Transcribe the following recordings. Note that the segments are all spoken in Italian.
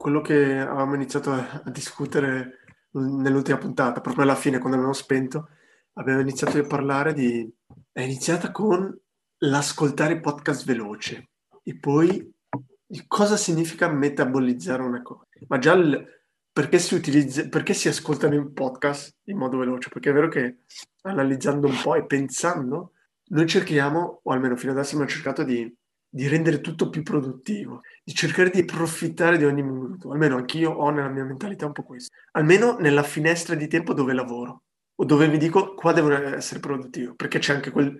quello che avevamo iniziato a, discutere nell'ultima puntata, proprio alla fine, quando abbiamo spento, abbiamo iniziato a parlare di... è iniziata con l'ascoltare podcast veloce e poi cosa significa metabolizzare una cosa. Ma già il, perché, si utilizza, perché si ascoltano i podcast in modo veloce? Perché è vero che analizzando un po' e pensando, noi cerchiamo, o almeno fino adesso abbiamo cercato di di rendere tutto più produttivo, di cercare di approfittare di ogni minuto. Almeno anch'io ho nella mia mentalità un po' questo. Almeno nella finestra di tempo dove lavoro o dove mi dico qua devo essere produttivo, perché c'è anche quel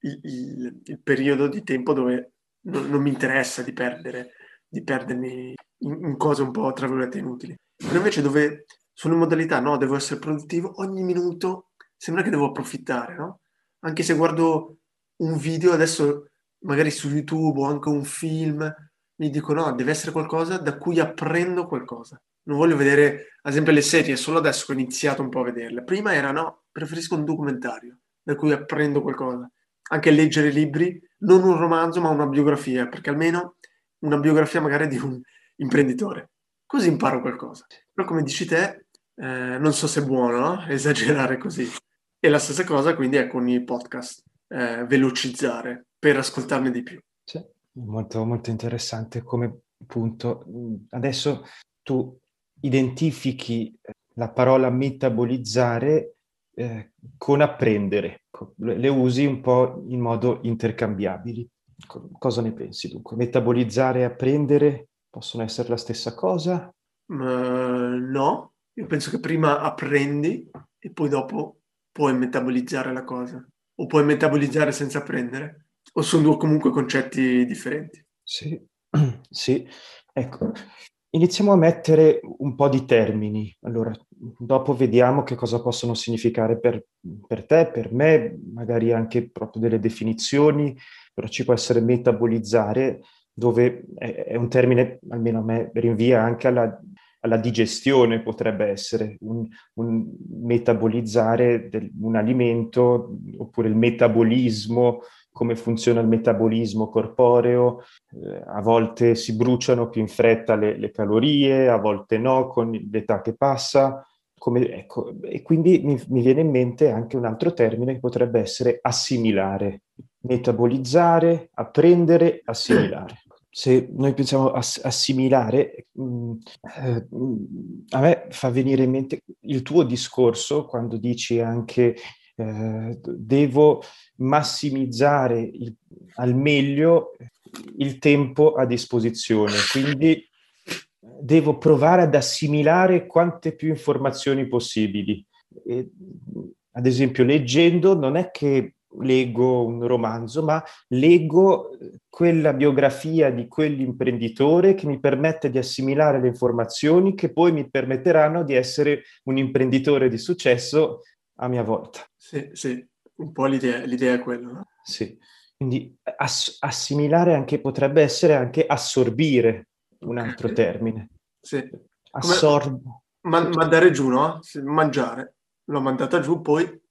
il, il, il periodo di tempo dove non, non, mi interessa di perdere, di perdermi in, in cose un po' tra virgolette inutili. Però invece dove sono in modalità no, devo essere produttivo, ogni minuto sembra che devo approfittare, no? Anche se guardo un video adesso magari su YouTube o anche un film, mi dico no, deve essere qualcosa da cui apprendo qualcosa. Non voglio vedere, ad esempio, le serie, solo adesso che ho iniziato un po' a vederle. Prima era no, preferisco un documentario da cui apprendo qualcosa. Anche leggere libri, non un romanzo, ma una biografia, perché almeno una biografia magari di un imprenditore. Così imparo qualcosa. Però come dici te, eh, non so se è buono no? esagerare così. E la stessa cosa quindi è con i podcast, eh, velocizzare per ascoltarne di più. Sì, molto, molto interessante come punto. Adesso tu identifichi la parola metabolizzare eh, con apprendere, le usi un po' in modo intercambiabili. Cosa ne pensi dunque? Metabolizzare e apprendere possono essere la stessa cosa? Uh, no, io penso che prima apprendi e poi dopo puoi metabolizzare la cosa. O puoi metabolizzare senza apprendere. O sono due comunque concetti differenti? Sì, sì. Ecco, iniziamo a mettere un po' di termini. Allora, dopo vediamo che cosa possono significare per, per te, per me, magari anche proprio delle definizioni, però ci può essere metabolizzare, dove è, un termine, almeno a me, rinvia anche alla alla digestione potrebbe essere un, un metabolizzare del, un alimento oppure il metabolismo come funziona il metabolismo corporeo, eh, a volte si bruciano più in fretta le, le, calorie, a volte no, con l'età che passa. Come, ecco, e quindi mi, mi, viene in mente anche un altro termine che potrebbe essere assimilare, metabolizzare, apprendere, assimilare. Se noi pensiamo a assimilare, mm, eh, a me fa venire in mente il tuo discorso quando dici anche eh, devo massimizzare il, al meglio il tempo a disposizione, quindi devo provare ad assimilare quante più informazioni possibili. E, ad esempio, leggendo non è che leggo un romanzo, ma leggo quella biografia di quell'imprenditore che mi permette di assimilare le informazioni che poi mi permetteranno di essere un imprenditore di successo a mia volta. Sì, sì, un po' l'idea, l'idea è quella, no? Sì, quindi ass- assimilare anche potrebbe essere anche assorbire, un altro termine. Sì. Assorbo. Ma- mandare giù, no? Mangiare. L'ho mandata giù, poi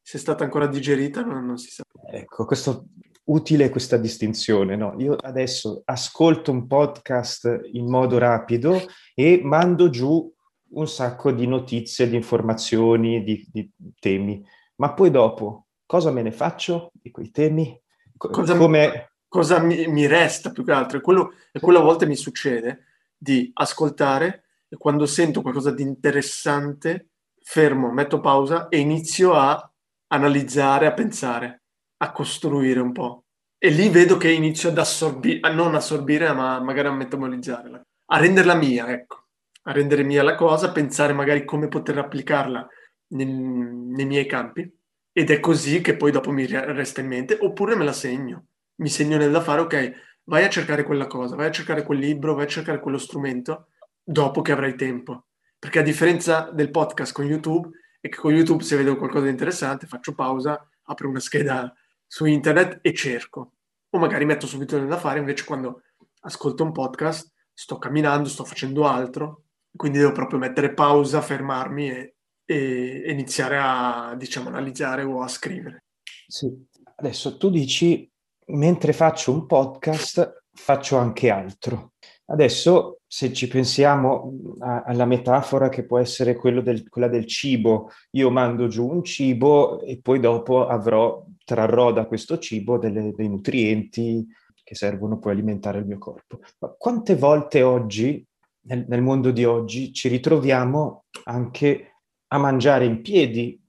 se è stata ancora digerita non, non si sa. Ecco, questo utile questa distinzione, no? Io adesso ascolto un podcast in modo rapido e mando giù un sacco di notizie, di informazioni, di, di temi, ma poi dopo cosa me ne faccio di quei temi? Cosa, Come... cosa mi, mi, resta più che altro? E quello, e quello a volte mi succede di ascoltare e quando sento qualcosa di interessante fermo, metto pausa e inizio a analizzare, a pensare, a costruire un po'. E lì vedo che inizio ad assorbire, a non assorbire, ma magari a metabolizzarla, a renderla mia, ecco a rendere mia la cosa, pensare magari come poter applicarla nel, nei miei campi ed è così che poi dopo mi resta in mente oppure me la segno, mi segno nel da fare, ok, vai a cercare quella cosa, vai a cercare quel libro, vai a cercare quello strumento dopo che avrai tempo. Perché a differenza del podcast con YouTube, è che con YouTube se vedo qualcosa di interessante faccio pausa, apro una scheda su internet e cerco. O magari metto subito da fare, invece quando ascolto un podcast sto camminando, sto facendo altro, quindi devo proprio mettere pausa, fermarmi e, e iniziare a, diciamo, analizzare o a scrivere. Sì, adesso tu dici, mentre faccio un podcast faccio anche altro. Adesso, se ci pensiamo a, alla metafora che può essere del, quella del cibo, io mando giù un cibo e poi dopo avrò, trarrò da questo cibo delle, dei nutrienti che servono poi a alimentare il mio corpo. Ma quante volte oggi, nel, nel mondo di oggi, ci ritroviamo anche a mangiare in piedi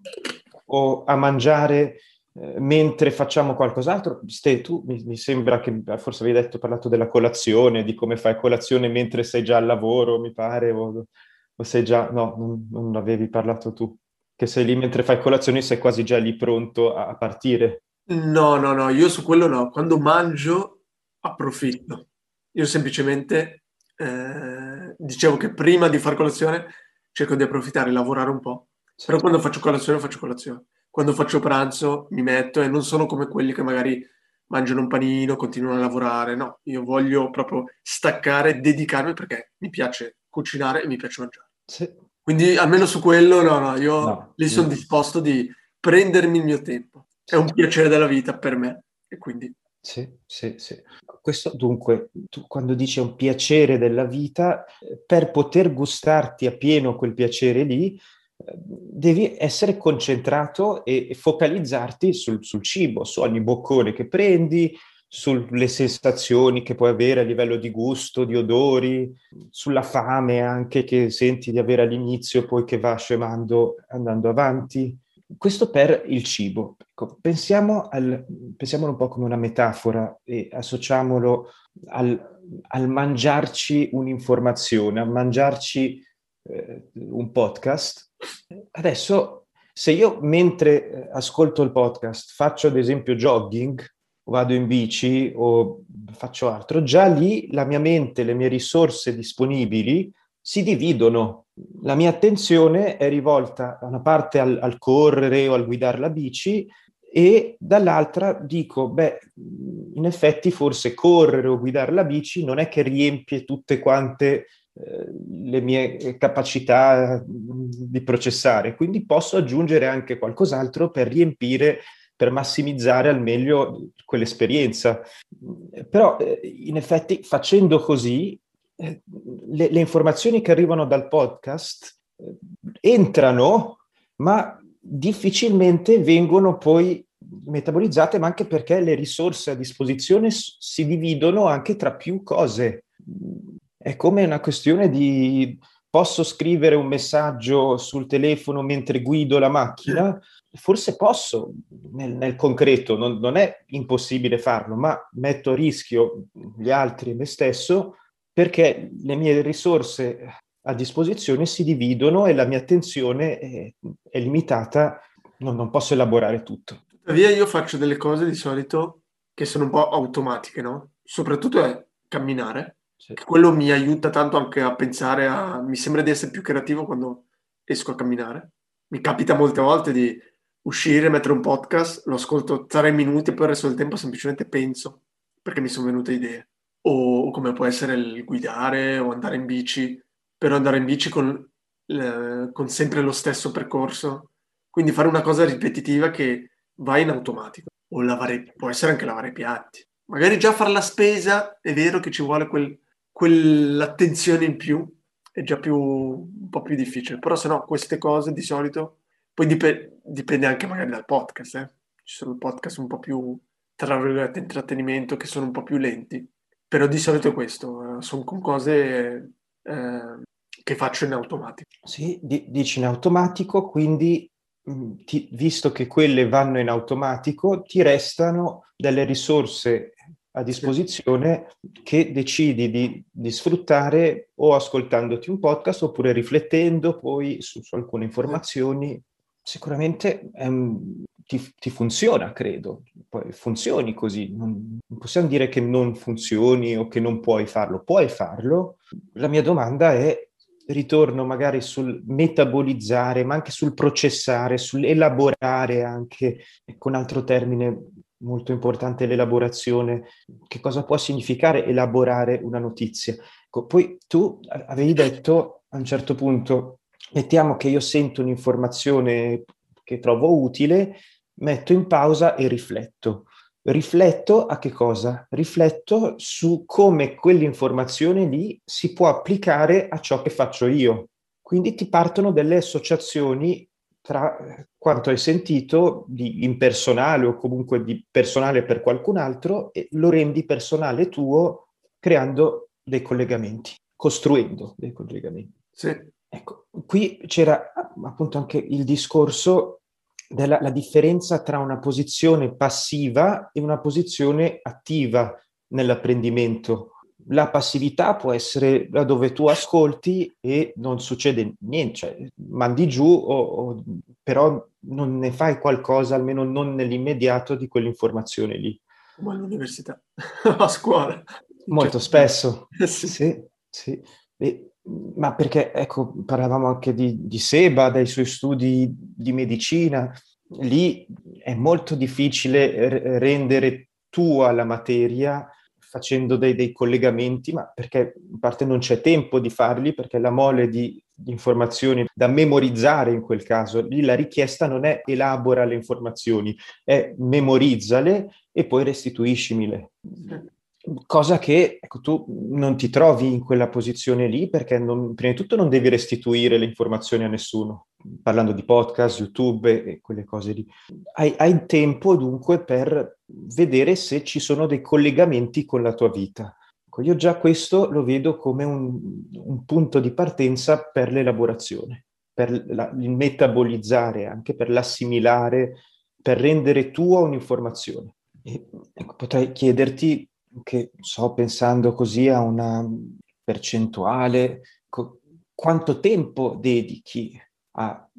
o a mangiare eh, mentre facciamo qualcos'altro. Ste, tu mi, mi, sembra che forse avevi detto, parlato della colazione, di come fai colazione mentre sei già al lavoro, mi pare, o, o sei già... No, non, non avevi parlato tu. Che sei lì mentre fai colazione sei quasi già lì pronto a, a partire. No, no, no, io su quello no. Quando mangio approfitto. Io semplicemente eh, dicevo che prima di fare colazione cerco di approfittare, lavorare un po'. Però quando faccio colazione faccio colazione quando faccio pranzo mi metto e non sono come quelli che magari mangiano un panino, continuano a lavorare. No, io voglio proprio staccare, dedicarmi perché mi piace cucinare e mi piace mangiare. Sì. Quindi almeno su quello, no, no, io no, lì sono no. disposto di prendermi il mio tempo. È un piacere della vita per me e quindi... Sì, sì, sì. Questo dunque, tu quando dici un piacere della vita, per poter gustarti a pieno quel piacere lì, devi essere concentrato e focalizzarti sul, sul, cibo, su ogni boccone che prendi, sulle sensazioni che puoi avere a livello di gusto, di odori, sulla fame anche che senti di avere all'inizio, poi che va scemando andando avanti. Questo per il cibo. Ecco, pensiamo al, pensiamolo un po' come una metafora e associamolo al, al mangiarci un'informazione, a mangiarci eh, un podcast Adesso, se io mentre eh, ascolto il podcast faccio ad esempio jogging, vado in bici o faccio altro, già lì la mia mente, le mie risorse disponibili si dividono. La mia attenzione è rivolta da una parte al, al correre o al guidare la bici e dall'altra dico, beh, in effetti forse correre o guidare la bici non è che riempie tutte quante le mie capacità di processare, quindi posso aggiungere anche qualcos'altro per riempire, per massimizzare al meglio quell'esperienza. Però eh, in effetti facendo così, eh, le, le informazioni che arrivano dal podcast eh, entrano, ma difficilmente vengono poi metabolizzate, ma anche perché le risorse a disposizione si dividono anche tra più cose è come una questione di posso scrivere un messaggio sul telefono mentre guido la macchina? Forse posso nel, nel concreto, non, non, è impossibile farlo, ma metto a rischio gli altri e me stesso perché le mie risorse a disposizione si dividono e la mia attenzione è, è limitata, non, non posso elaborare tutto. Tuttavia io faccio delle cose di solito che sono un po' automatiche, no? Soprattutto è camminare sì. Quello mi aiuta tanto anche a pensare a... Mi sembra di essere più creativo quando esco a camminare. Mi capita molte volte di uscire, mettere un podcast, lo ascolto tre minuti e poi il resto del tempo semplicemente penso perché mi sono venute idee. O, come può essere il guidare o andare in bici, però andare in bici con, eh, con sempre lo stesso percorso. Quindi fare una cosa ripetitiva che va in automatico. O lavare, può essere anche lavare i piatti. Magari già fare la spesa, è vero che ci vuole quel quell'attenzione in più è già più, un po' più difficile. Però se no, queste cose di solito, poi dip- dipende anche magari dal podcast, eh. ci sono podcast un po' più, tra virgolette, intrattenimento, che sono un po' più lenti. Però di solito è questo, eh, sono cose eh, che faccio in automatico. Sì, di- dici in automatico, quindi mm, ti, visto che quelle vanno in automatico, ti restano delle risorse a disposizione che decidi di, di, sfruttare o ascoltandoti un podcast oppure riflettendo poi su, su alcune informazioni. Sicuramente um, ti, ti, funziona, credo. Poi funzioni così. Non, non, possiamo dire che non funzioni o che non puoi farlo. Puoi farlo. La mia domanda è, ritorno magari sul metabolizzare, ma anche sul processare, sull'elaborare anche, con altro termine molto importante, l'elaborazione. Che cosa può significare elaborare una notizia? Ecco, poi tu avevi detto a un certo punto, mettiamo che io sento un'informazione che trovo utile, metto in pausa e rifletto. Rifletto a che cosa? Rifletto su come quell'informazione lì si può applicare a ciò che faccio io. Quindi ti partono delle associazioni tra quanto hai sentito di impersonale o comunque di personale per qualcun altro e lo rendi personale tuo creando dei collegamenti, costruendo dei collegamenti. Sì. Ecco, qui c'era appunto anche il discorso della differenza tra una posizione passiva e una posizione attiva nell'apprendimento. La passività può essere da dove tu ascolti e non succede niente, cioè mandi giù, o, o, però non ne fai qualcosa, almeno non nell'immediato, di quell'informazione lì. Come all'università, a scuola. Molto cioè, spesso. sì, sì. sì. E, ma perché, ecco, parlavamo anche di, di Seba, dai suoi studi di medicina, lì è molto difficile r- rendere tua la materia facendo dei, dei, collegamenti, ma perché in parte non c'è tempo di farli, perché la mole di, di, informazioni da memorizzare in quel caso, lì la richiesta non è elabora le informazioni, è memorizzale e poi restituiscimile cosa che ecco, tu non ti trovi in quella posizione lì perché non, prima di tutto non devi restituire le informazioni a nessuno, parlando di podcast, YouTube e quelle cose lì. Hai, hai tempo dunque per vedere se ci sono dei collegamenti con la tua vita. Ecco, io già questo lo vedo come un, un punto di partenza per l'elaborazione, per la, il metabolizzare, anche per l'assimilare, per rendere tua un'informazione. E, ecco, potrei chiederti che sto pensando così a una percentuale, co- quanto tempo dedichi a,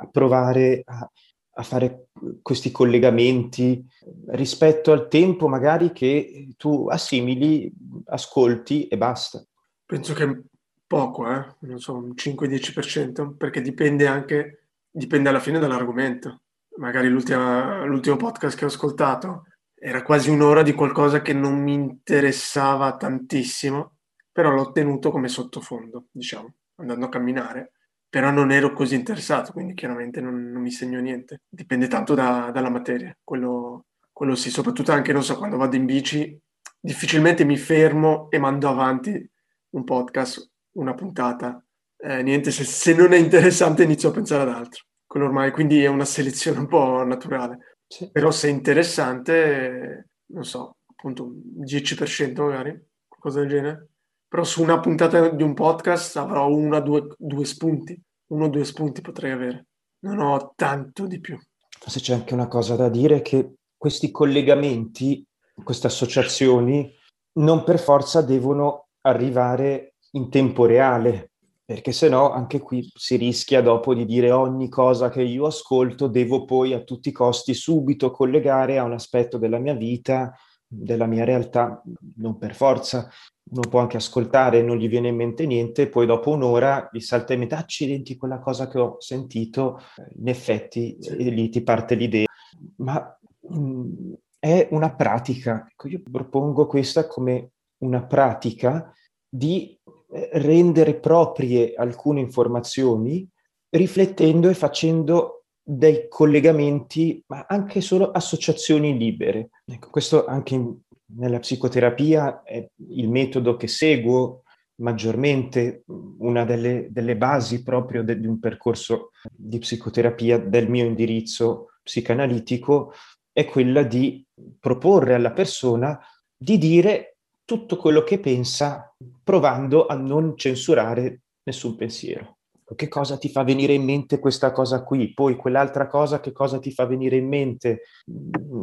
a provare a, a, fare questi collegamenti rispetto al tempo magari che tu assimili, ascolti e basta? Penso che poco, eh? non so, un 5-10%, perché dipende anche, dipende alla fine dall'argomento. Magari l'ultimo podcast che ho ascoltato era quasi un'ora di qualcosa che non mi interessava tantissimo, però l'ho tenuto come sottofondo, diciamo, andando a camminare. Però non ero così interessato, quindi chiaramente non, non mi segno niente. Dipende tanto da, dalla materia, quello, quello sì, soprattutto anche, non so, quando vado in bici, difficilmente mi fermo e mando avanti un podcast, una puntata. Eh, niente, se, se non è interessante inizio a pensare ad altro. Quello ormai, quindi è una selezione un po' naturale. Sì. Però se è interessante, non so, appunto un 10% magari, qualcosa del genere. Però su una puntata di un podcast avrò uno, due, due spunti. Uno o due spunti potrei avere. Non ho tanto di più. Forse c'è anche una cosa da dire che questi collegamenti, queste associazioni, non per forza devono arrivare in tempo reale, perché se no anche qui si rischia dopo di dire ogni cosa che io ascolto devo poi a tutti i costi subito collegare a un aspetto della mia vita, della mia realtà, non per forza. Uno può anche ascoltare, non gli viene in mente niente, poi dopo un'ora gli salta in metà, accidenti, quella cosa che ho sentito, in effetti sì. lì ti parte l'idea. Ma mh, mm, è una pratica, ecco, io propongo questa come una pratica di eh, rendere proprie alcune informazioni riflettendo e facendo dei collegamenti, ma anche solo associazioni libere. Ecco, questo anche in, nella psicoterapia è il metodo che seguo maggiormente, una delle, delle basi proprio de, di un percorso di psicoterapia del mio indirizzo psicanalitico è quella di proporre alla persona di dire tutto quello che pensa provando a non censurare nessun pensiero. Che cosa ti fa venire in mente questa cosa qui? Poi quell'altra cosa, che cosa ti fa venire in mente?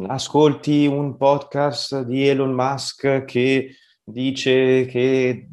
Ascolti un podcast di Elon Musk che dice che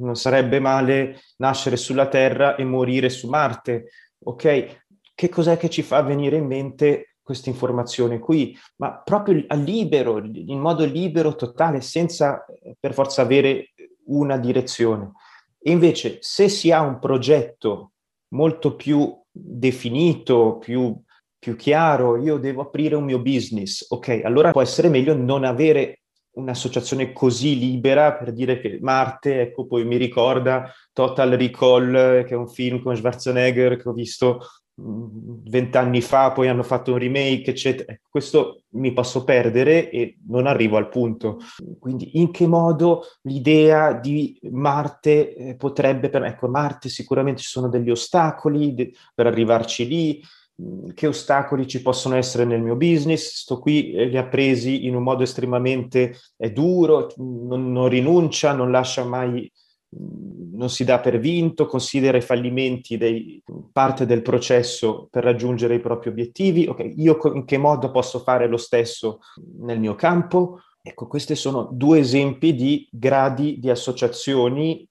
non sarebbe male nascere sulla Terra e morire su Marte. Ok, che cos'è che ci fa venire in mente questa informazione qui, ma proprio a libero, in modo libero, totale, senza eh, per forza avere una direzione. E invece, se si ha un progetto molto più definito, più, più chiaro, io devo aprire un mio business, ok, allora può essere meglio non avere un'associazione così libera per dire che Marte, ecco, poi mi ricorda Total Recall, che è un film con Schwarzenegger che ho visto vent'anni fa, poi hanno fatto un remake, eccetera. Ecco, questo mi posso perdere e non arrivo al punto. Quindi in che modo l'idea di Marte eh, potrebbe, per... ecco, Marte sicuramente ci sono degli ostacoli de... per arrivarci lì, mm, che ostacoli ci possono essere nel mio business, sto qui, eh, li ha presi in un modo estremamente è duro, non, non rinuncia, non lascia mai non si dà per vinto, considera i fallimenti dei, parte del processo per raggiungere i propri obiettivi. Ok, io in che modo posso fare lo stesso nel mio campo? Ecco, questi sono due esempi di gradi di associazioni,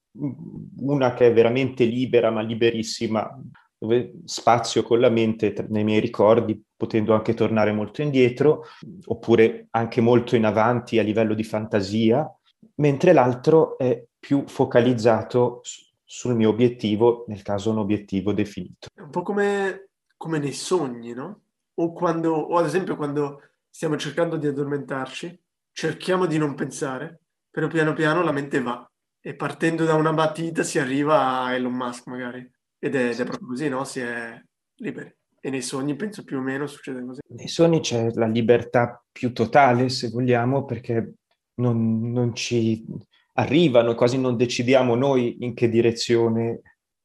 una che è veramente libera ma liberissima, dove spazio con la mente nei miei ricordi, potendo anche tornare molto indietro, oppure anche molto in avanti a livello di fantasia, mentre l'altro è più focalizzato sul mio obiettivo, nel caso un obiettivo definito. È un po' come, come nei sogni, no? O, quando, o ad esempio quando stiamo cercando di addormentarci, cerchiamo di non pensare, però piano piano la mente va e partendo da una battuta si arriva a Elon Musk magari. Ed è, ed è proprio così, no? Si è liberi. E nei sogni penso più o meno succede così. Nei sogni c'è la libertà più totale, se vogliamo, perché non, non ci arrivano, quasi non decidiamo noi in che direzione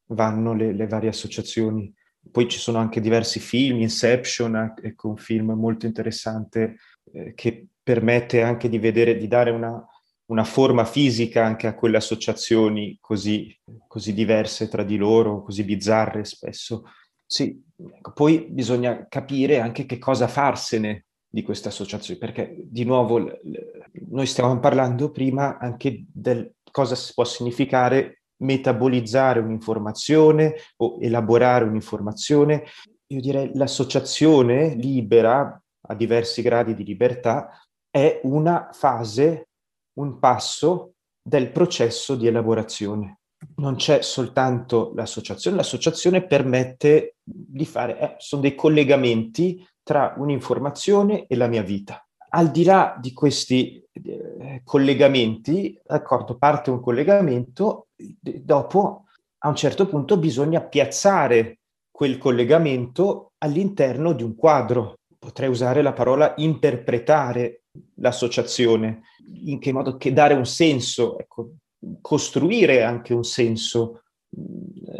vanno le, le varie associazioni. Poi ci sono anche diversi film, Inception, ecco un film molto interessante eh, che permette anche di vedere, di dare una, una forma fisica anche a quelle associazioni così, così diverse tra di loro, così bizzarre spesso. Sì, ecco, poi bisogna capire anche che cosa farsene di queste associazioni, perché di nuovo noi stiamo parlando prima anche del cosa può significare metabolizzare un'informazione o elaborare un'informazione. Io direi l'associazione libera, a diversi gradi di libertà, è una fase, un passo del processo di elaborazione. Non c'è soltanto l'associazione, l'associazione permette di fare, eh, sono dei collegamenti tra un'informazione e la mia vita. Al di là di questi eh, collegamenti, d'accordo, parte un collegamento, dopo a un certo punto bisogna piazzare quel collegamento all'interno di un quadro. Potrei usare la parola interpretare l'associazione, in che modo che dare un senso, ecco, costruire anche un senso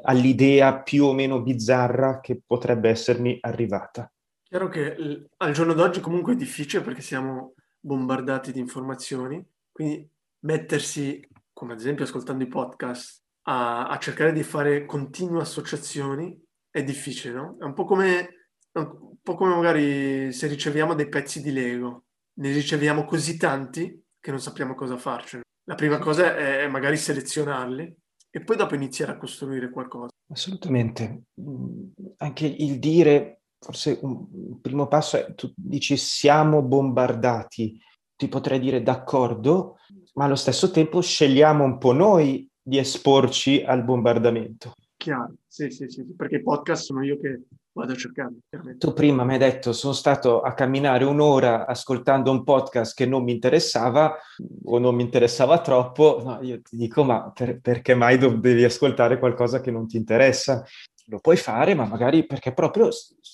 all'idea più o meno bizzarra che potrebbe essermi arrivata. Chiaro che al giorno d'oggi comunque è difficile perché siamo bombardati di informazioni, quindi mettersi, come ad esempio ascoltando i podcast, a, a cercare di fare continue associazioni è difficile, no? È un po' come, un po' come magari se riceviamo dei pezzi di Lego, ne riceviamo così tanti che non sappiamo cosa farcene. La prima cosa è, è magari selezionarli e poi dopo iniziare a costruire qualcosa. Assolutamente. Mm, anche il dire forse un primo passo è, tu dici siamo bombardati, ti potrei dire d'accordo, ma allo stesso tempo scegliamo un po' noi di esporci al bombardamento. Chiaro, sì, sì, sì, perché i podcast sono io che vado a cercare. Tu prima mi hai detto sono stato a camminare un'ora ascoltando un podcast che non mi interessava o non mi interessava troppo, no, io ti dico ma per, perché mai devi ascoltare qualcosa che non ti interessa? Lo puoi fare, ma magari perché proprio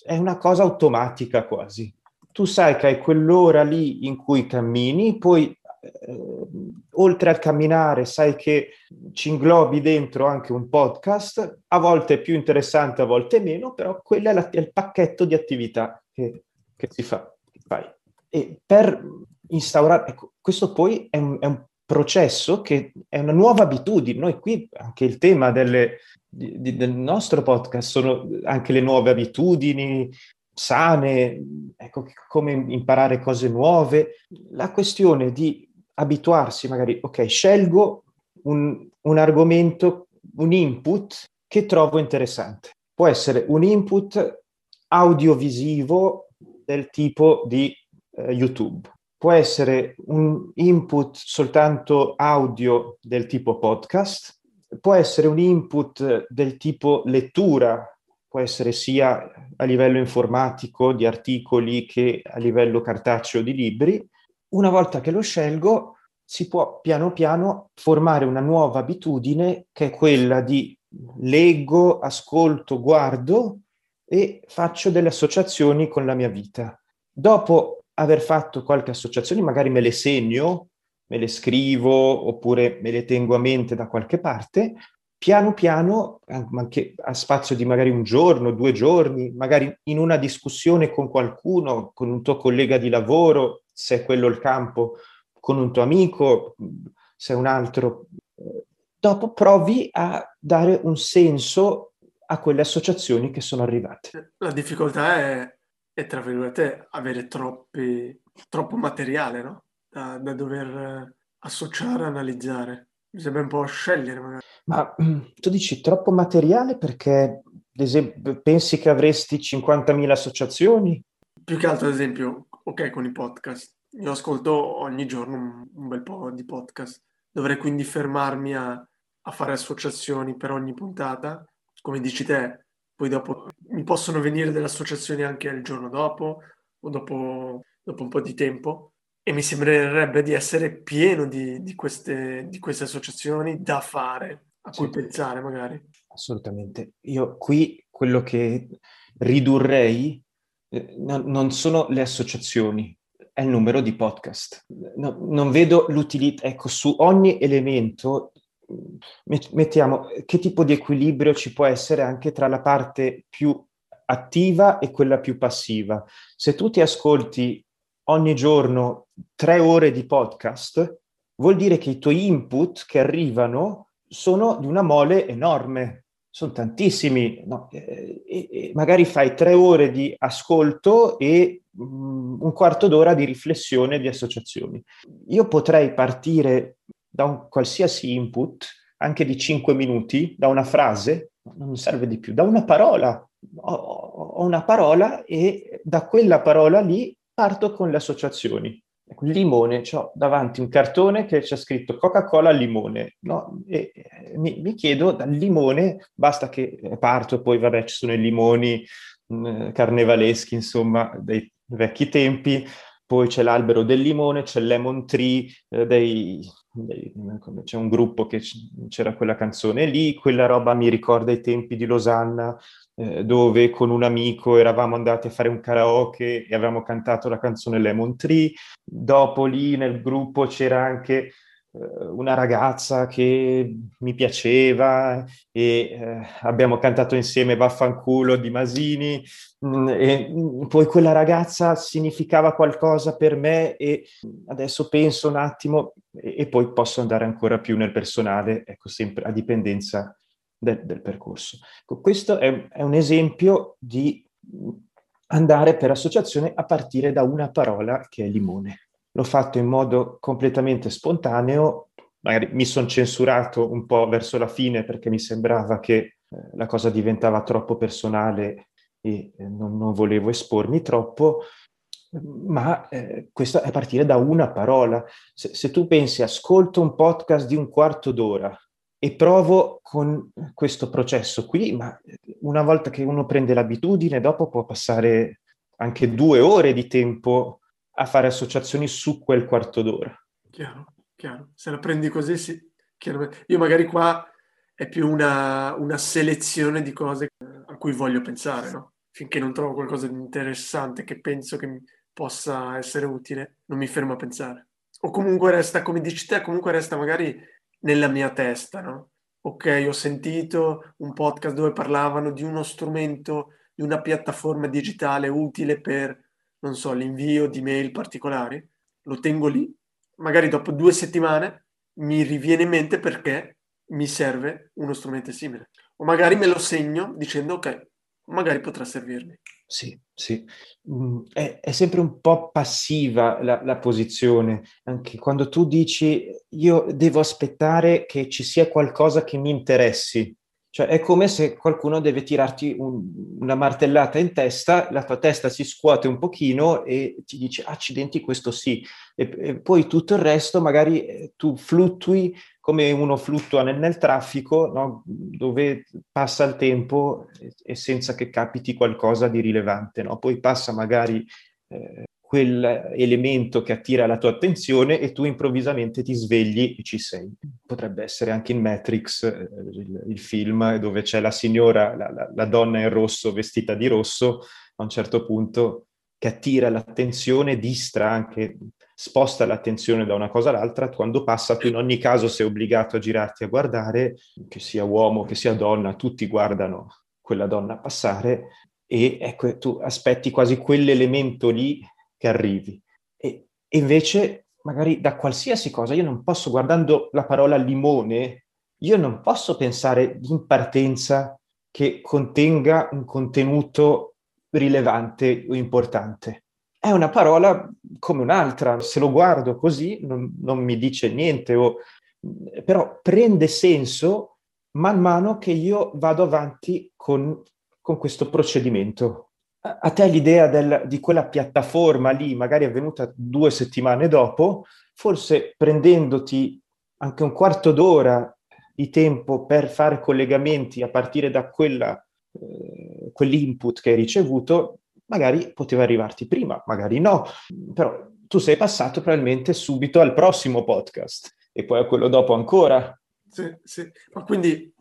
è una cosa automatica quasi. Tu sai che hai quell'ora lì in cui cammini, poi eh, oltre al camminare sai che ci inglobi dentro anche un podcast, a volte più interessante, a volte meno, però quello è, è il pacchetto di attività che, che si fa. Fai. E per instaurare, ecco, questo poi è un, è un processo che è una nuova abitudine. Noi qui anche il tema delle, di, di, del nostro podcast sono anche le nuove abitudini sane, ecco, come imparare cose nuove. La questione di abituarsi, magari, ok, scelgo un, un argomento, un input che trovo interessante. Può essere un input audiovisivo del tipo di eh, YouTube. Può essere un input soltanto audio del tipo podcast, può essere un input del tipo lettura, può essere sia a livello informatico di articoli che a livello cartaceo di libri. Una volta che lo scelgo, si può piano piano formare una nuova abitudine che è quella di leggo, ascolto, guardo e faccio delle associazioni con la mia vita. Dopo aver fatto qualche associazione, magari me le segno, me le scrivo oppure me le tengo a mente da qualche parte, piano piano, anche a spazio di magari un giorno, due giorni, magari in una discussione con qualcuno, con un tuo collega di lavoro, se è quello il campo, con un tuo amico, se è un altro, dopo provi a dare un senso a quelle associazioni che sono arrivate. La difficoltà è, è tra virgolette, avere troppi, troppo materiale, no? Da, da dover associare, analizzare. Mi sembra un po' scegliere magari. Ma mm, tu dici troppo materiale perché, ad esempio, pensi che avresti 50.000 associazioni? Più che altro, ad esempio, ok, con i podcast. Io ascolto ogni giorno un, un bel po' di podcast. Dovrei quindi fermarmi a, a fare associazioni per ogni puntata. Come dici te, poi dopo mi possono venire delle associazioni anche il giorno dopo o dopo, dopo un po' di tempo e mi sembrerebbe di essere pieno di, di, queste, di queste, associazioni da fare, a cui sì. pensare magari. Assolutamente. Io qui quello che ridurrei eh, no, non sono le associazioni, è il numero di podcast. No, non vedo l'utilità, ecco, su ogni elemento mettiamo che tipo di equilibrio ci può essere anche tra la parte più attiva e quella più passiva. Se tu ti ascolti ogni giorno tre ore di podcast, vuol dire che i tuoi input che arrivano sono di una mole enorme sono tantissimi, no? e, e magari fai tre ore di ascolto e um, un quarto d'ora di riflessione di associazioni. Io potrei partire da un qualsiasi input, anche di cinque minuti, da una frase, non serve di più, da una parola. Ho, una parola e da quella parola lì parto con le associazioni limone, ho davanti un cartone che c'è scritto Coca-Cola limone, no? E, mi, mi, chiedo dal limone, basta che parto, poi vabbè ci sono i limoni mh, mm, carnevaleschi, insomma, dei vecchi tempi, poi c'è l'albero del limone, c'è il lemon tree, eh, dei, c'è un gruppo che c'era quella canzone lì, quella roba mi ricorda i tempi di Losanna, eh, dove con un amico eravamo andati a fare un karaoke e avevamo cantato la canzone Lemon Tree. Dopo lì nel gruppo c'era anche una ragazza che mi piaceva e eh, abbiamo cantato insieme Vaffanculo di Masini mm, e mm, poi quella ragazza significava qualcosa per me e adesso penso un attimo e, e poi posso andare ancora più nel personale, ecco sempre a dipendenza del, del percorso. Ecco, questo è, è un esempio di andare per associazione a partire da una parola che è limone. L'ho fatto in modo completamente spontaneo, magari mi sono censurato un po' verso la fine perché mi sembrava che eh, la cosa diventava troppo personale e eh, non, non, volevo espormi troppo, ma eh, questo è partire da una parola. Se, se tu pensi, ascolto un podcast di un quarto d'ora, e provo con questo processo qui, ma una volta che uno prende l'abitudine, dopo può passare anche due ore di tempo a fare associazioni su quel quarto d'ora. Chiaro, chiaro. Se la prendi così, sì. Io magari qua è più una, una, selezione di cose a cui voglio pensare, no? Finché non trovo qualcosa di interessante che penso che possa essere utile, non mi fermo a pensare. O comunque resta, come dici te, comunque resta magari nella mia testa, no? Ok, ho sentito un podcast dove parlavano di uno strumento, di una piattaforma digitale utile per, non so, l'invio di mail particolari, lo tengo lì, magari dopo due settimane mi riviene in mente perché mi serve uno strumento simile. O magari me lo segno dicendo ok, magari potrà servirmi. Sì, sì. Mm, è, è, sempre un po' passiva la, la, posizione, anche quando tu dici io devo aspettare che ci sia qualcosa che mi interessi. Cioè è come se qualcuno deve tirarti un, una martellata in testa, la tua testa si scuote un pochino e ti dice accidenti questo sì, e, e poi tutto il resto magari eh, tu fluttui come uno fluttua nel, nel traffico, no? dove passa il tempo e, e, senza che capiti qualcosa di rilevante. No? Poi passa magari eh, quell'elemento che attira la tua attenzione e tu improvvisamente ti svegli e ci sei. Potrebbe essere anche in Matrix, eh, il, il, film dove c'è la signora, la, la, la, donna in rosso vestita di rosso, a un certo punto che attira l'attenzione, distra anche, sposta l'attenzione da una cosa all'altra, quando passa tu in ogni caso sei obbligato a girarti a guardare, che sia uomo, che sia donna, tutti guardano quella donna passare e ecco, tu aspetti quasi quell'elemento lì che arrivi. E, e invece, magari da qualsiasi cosa, io non posso, guardando la parola limone, io non posso pensare in partenza che contenga un contenuto rilevante o importante. È una parola come un'altra, se lo guardo così non, non mi dice niente, o, però prende senso man mano che io vado avanti con, con questo procedimento a te l'idea del, di quella piattaforma lì magari è venuta due settimane dopo, forse prendendoti anche un quarto d'ora di tempo per fare collegamenti a partire da quella, eh, quell'input che hai ricevuto, magari poteva arrivarti prima, magari no, però tu sei passato probabilmente subito al prossimo podcast e poi a quello dopo ancora. Sì, sì, ma quindi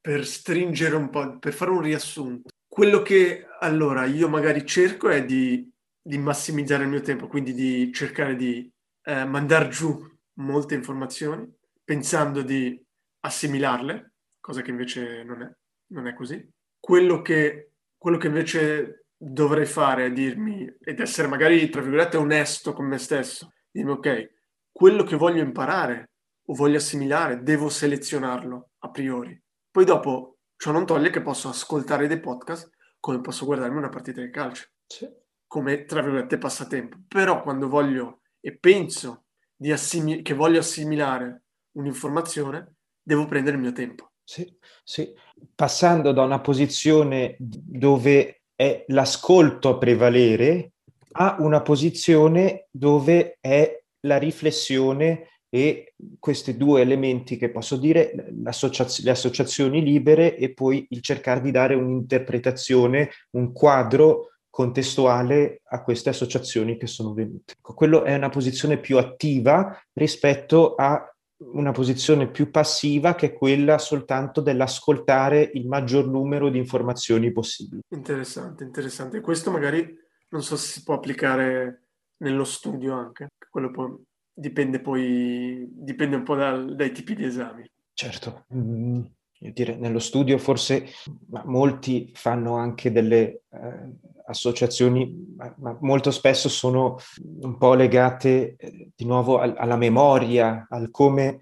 per stringere un po', per fare un riassunto, quello che allora io magari cerco è di, di massimizzare il mio tempo, quindi di cercare di eh, mandare giù molte informazioni, pensando di assimilarle, cosa che invece non è, non è così. Quello che, quello che invece dovrei fare è dirmi, ed essere magari, tra virgolette, onesto con me stesso, dirmi, ok, quello che voglio imparare o voglio assimilare, devo selezionarlo a priori. Poi dopo Ciò non toglie che posso ascoltare dei podcast come posso guardarmi una partita di calcio. Sì. Come, tra virgolette, passatempo. Però quando voglio e penso assimi- che voglio assimilare un'informazione, devo prendere il mio tempo. Sì, sì. Passando da una posizione dove è l'ascolto a prevalere a una posizione dove è la riflessione e questi due elementi che posso dire, le associazioni libere e poi il cercare di dare un'interpretazione, un quadro contestuale a queste associazioni che sono venute. Ecco, quello è una posizione più attiva rispetto a una posizione più passiva che è quella soltanto dell'ascoltare il maggior numero di informazioni possibili. Interessante, interessante. Questo magari non so se si può applicare nello studio anche, quello può dipende poi dipende un po' dal, dai tipi di esami. Certo, mm, dire, nello studio forse molti fanno anche delle eh, associazioni, ma, ma, molto spesso sono un po' legate eh, di nuovo al, alla memoria, al come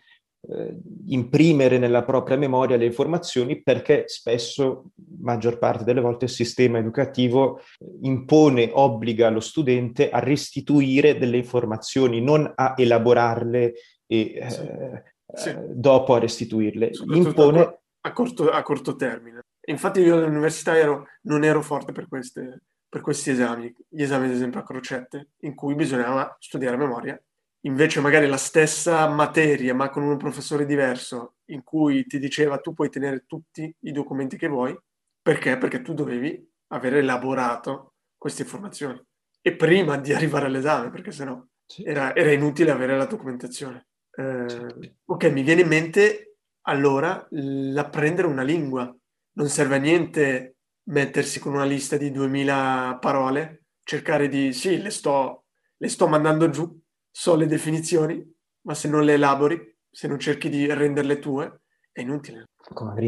eh, imprimere nella propria memoria le informazioni perché spesso, maggior parte delle volte, il sistema educativo eh, impone, obbliga lo studente a restituire delle informazioni, non a elaborarle e sì. Eh, sì. Eh, dopo a restituirle. Impone... A corto, a corto termine. Infatti io all'università ero, non ero forte per, queste, per questi esami, gli esami ad esempio a crocette, in cui bisognava studiare a memoria invece magari la stessa materia ma con un professore diverso in cui ti diceva tu puoi tenere tutti i documenti che vuoi, perché? Perché tu dovevi aver elaborato queste informazioni e prima di arrivare all'esame, perché sennò sì. era, era inutile avere la documentazione. Eh, sì. Ok, mi viene in mente allora l'apprendere una lingua. Non serve a niente mettersi con una lista di 2000 parole, cercare di, sì, le sto, le sto mandando giù, so le definizioni, ma se non le elabori, se non cerchi di renderle tue, è inutile.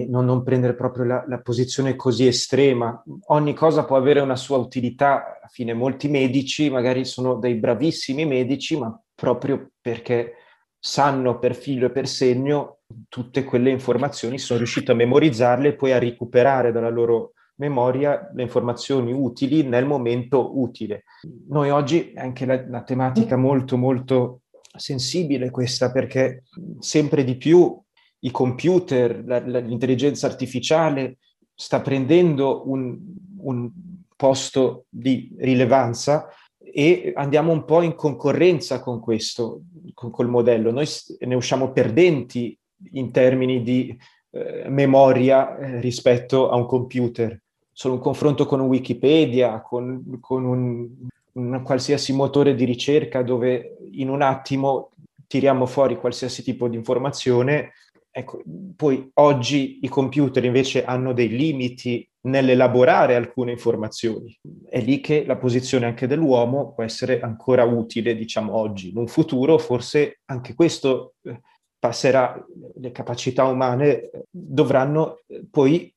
Non, non prendere proprio la, la, posizione così estrema. Ogni cosa può avere una sua utilità. Alla fine molti medici magari sono dei bravissimi medici, ma proprio perché sanno per filo e per segno tutte quelle informazioni, sono riusciti a memorizzarle e poi a recuperare dalla loro memoria le informazioni utili nel momento utile. Noi oggi, anche la, la tematica molto molto sensibile questa, perché sempre di più i computer, la, la, l'intelligenza artificiale sta prendendo un, un posto di rilevanza e andiamo un po' in concorrenza con questo, con col modello. Noi ne usciamo perdenti in termini di eh, memoria eh, rispetto a un computer. Solo un confronto con Wikipedia, con, con un, un qualsiasi motore di ricerca dove in un attimo tiriamo fuori qualsiasi tipo di informazione. Ecco, poi oggi i computer invece hanno dei limiti nell'elaborare alcune informazioni. È lì che la posizione anche dell'uomo può essere ancora utile, diciamo oggi. In un futuro forse anche questo eh, passerà, le capacità umane eh, dovranno eh, poi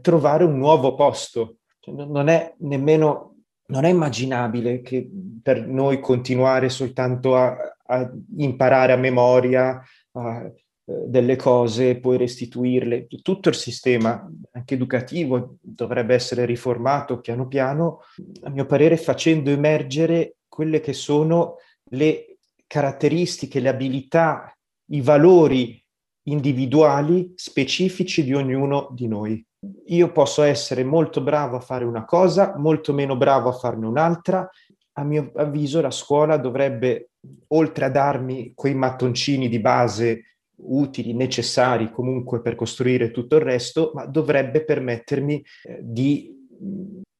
trovare un nuovo posto. Cioè, non è nemmeno non è immaginabile che per noi continuare soltanto a, a imparare a memoria, a, delle cose poi restituirle. Tutto il sistema, anche educativo, dovrebbe essere riformato piano piano, a mio parere facendo emergere quelle che sono le caratteristiche, le abilità, i valori individuali specifici di ognuno di noi. Io posso essere molto bravo a fare una cosa, molto meno bravo a farne un'altra. A mio avviso la scuola dovrebbe, oltre a darmi quei mattoncini di base utili, necessari comunque per costruire tutto il resto, ma dovrebbe permettermi eh, di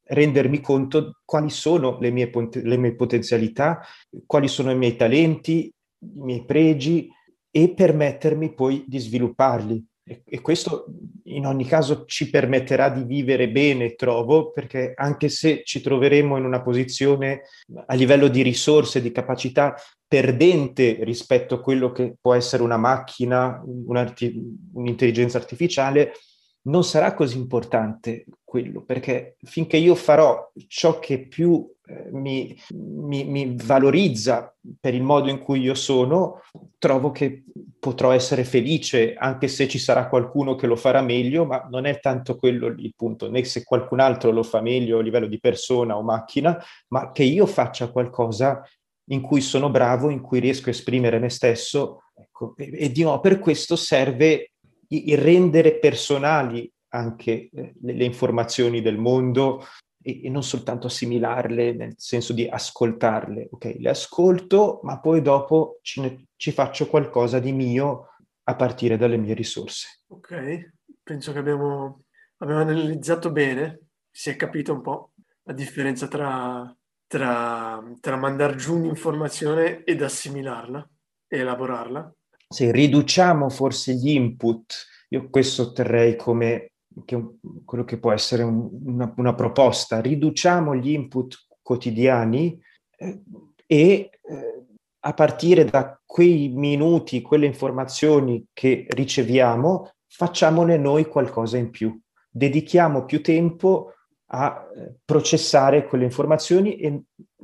rendermi conto quali sono le mie, le mie potenzialità, quali sono i miei talenti, i miei pregi e permettermi poi di svilupparli. E, e questo in ogni caso ci permetterà di vivere bene, trovo, perché anche se ci troveremo in una posizione a livello di risorse, di capacità perdente rispetto a quello che può essere una macchina, un'intelligenza artificiale, non sarà così importante quello, perché finché io farò ciò che più mi, mi, mi, valorizza per il modo in cui io sono, trovo che potrò essere felice, anche se ci sarà qualcuno che lo farà meglio, ma non è tanto quello il punto, né se qualcun altro lo fa meglio a livello di persona o macchina, ma che io faccia qualcosa in cui sono bravo, in cui riesco a esprimere me stesso. Ecco, e, e di nuovo, per questo serve il rendere personali anche eh, le, le, informazioni del mondo e, e, non soltanto assimilarle nel senso di ascoltarle. Ok, le ascolto, ma poi dopo ci, ci faccio qualcosa di mio a partire dalle mie risorse. Ok, penso che abbiamo, abbiamo analizzato bene, si è capito un po' la differenza tra, tra, tra mandare giù un'informazione ed assimilarla e elaborarla se riduciamo forse gli input, io questo terrei come che quello che può essere un, una, una, proposta, riduciamo gli input quotidiani eh, e eh, a partire da quei minuti, quelle informazioni che riceviamo, facciamone noi qualcosa in più. Dedichiamo più tempo a eh, processare quelle informazioni e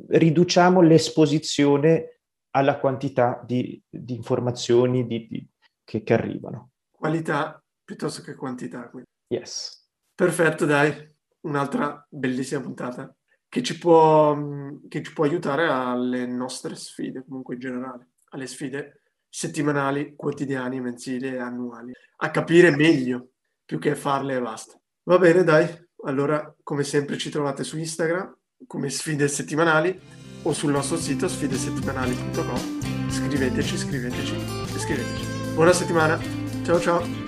riduciamo l'esposizione alla quantità di, di informazioni di, di, che, che, arrivano. Qualità piuttosto che quantità. Quindi. Yes. Perfetto, dai. Un'altra bellissima puntata che ci, può, che ci può aiutare alle nostre sfide, comunque in generale, alle sfide settimanali, quotidiane, mensili e annuali, a capire meglio più che farle e basta. Va bene, dai. Allora, come sempre, ci trovate su Instagram come sfide settimanali o sul nostro sito sfidesettimanali.com. Scriveteci, scriveteci scriveteci. Buona settimana. Ciao ciao.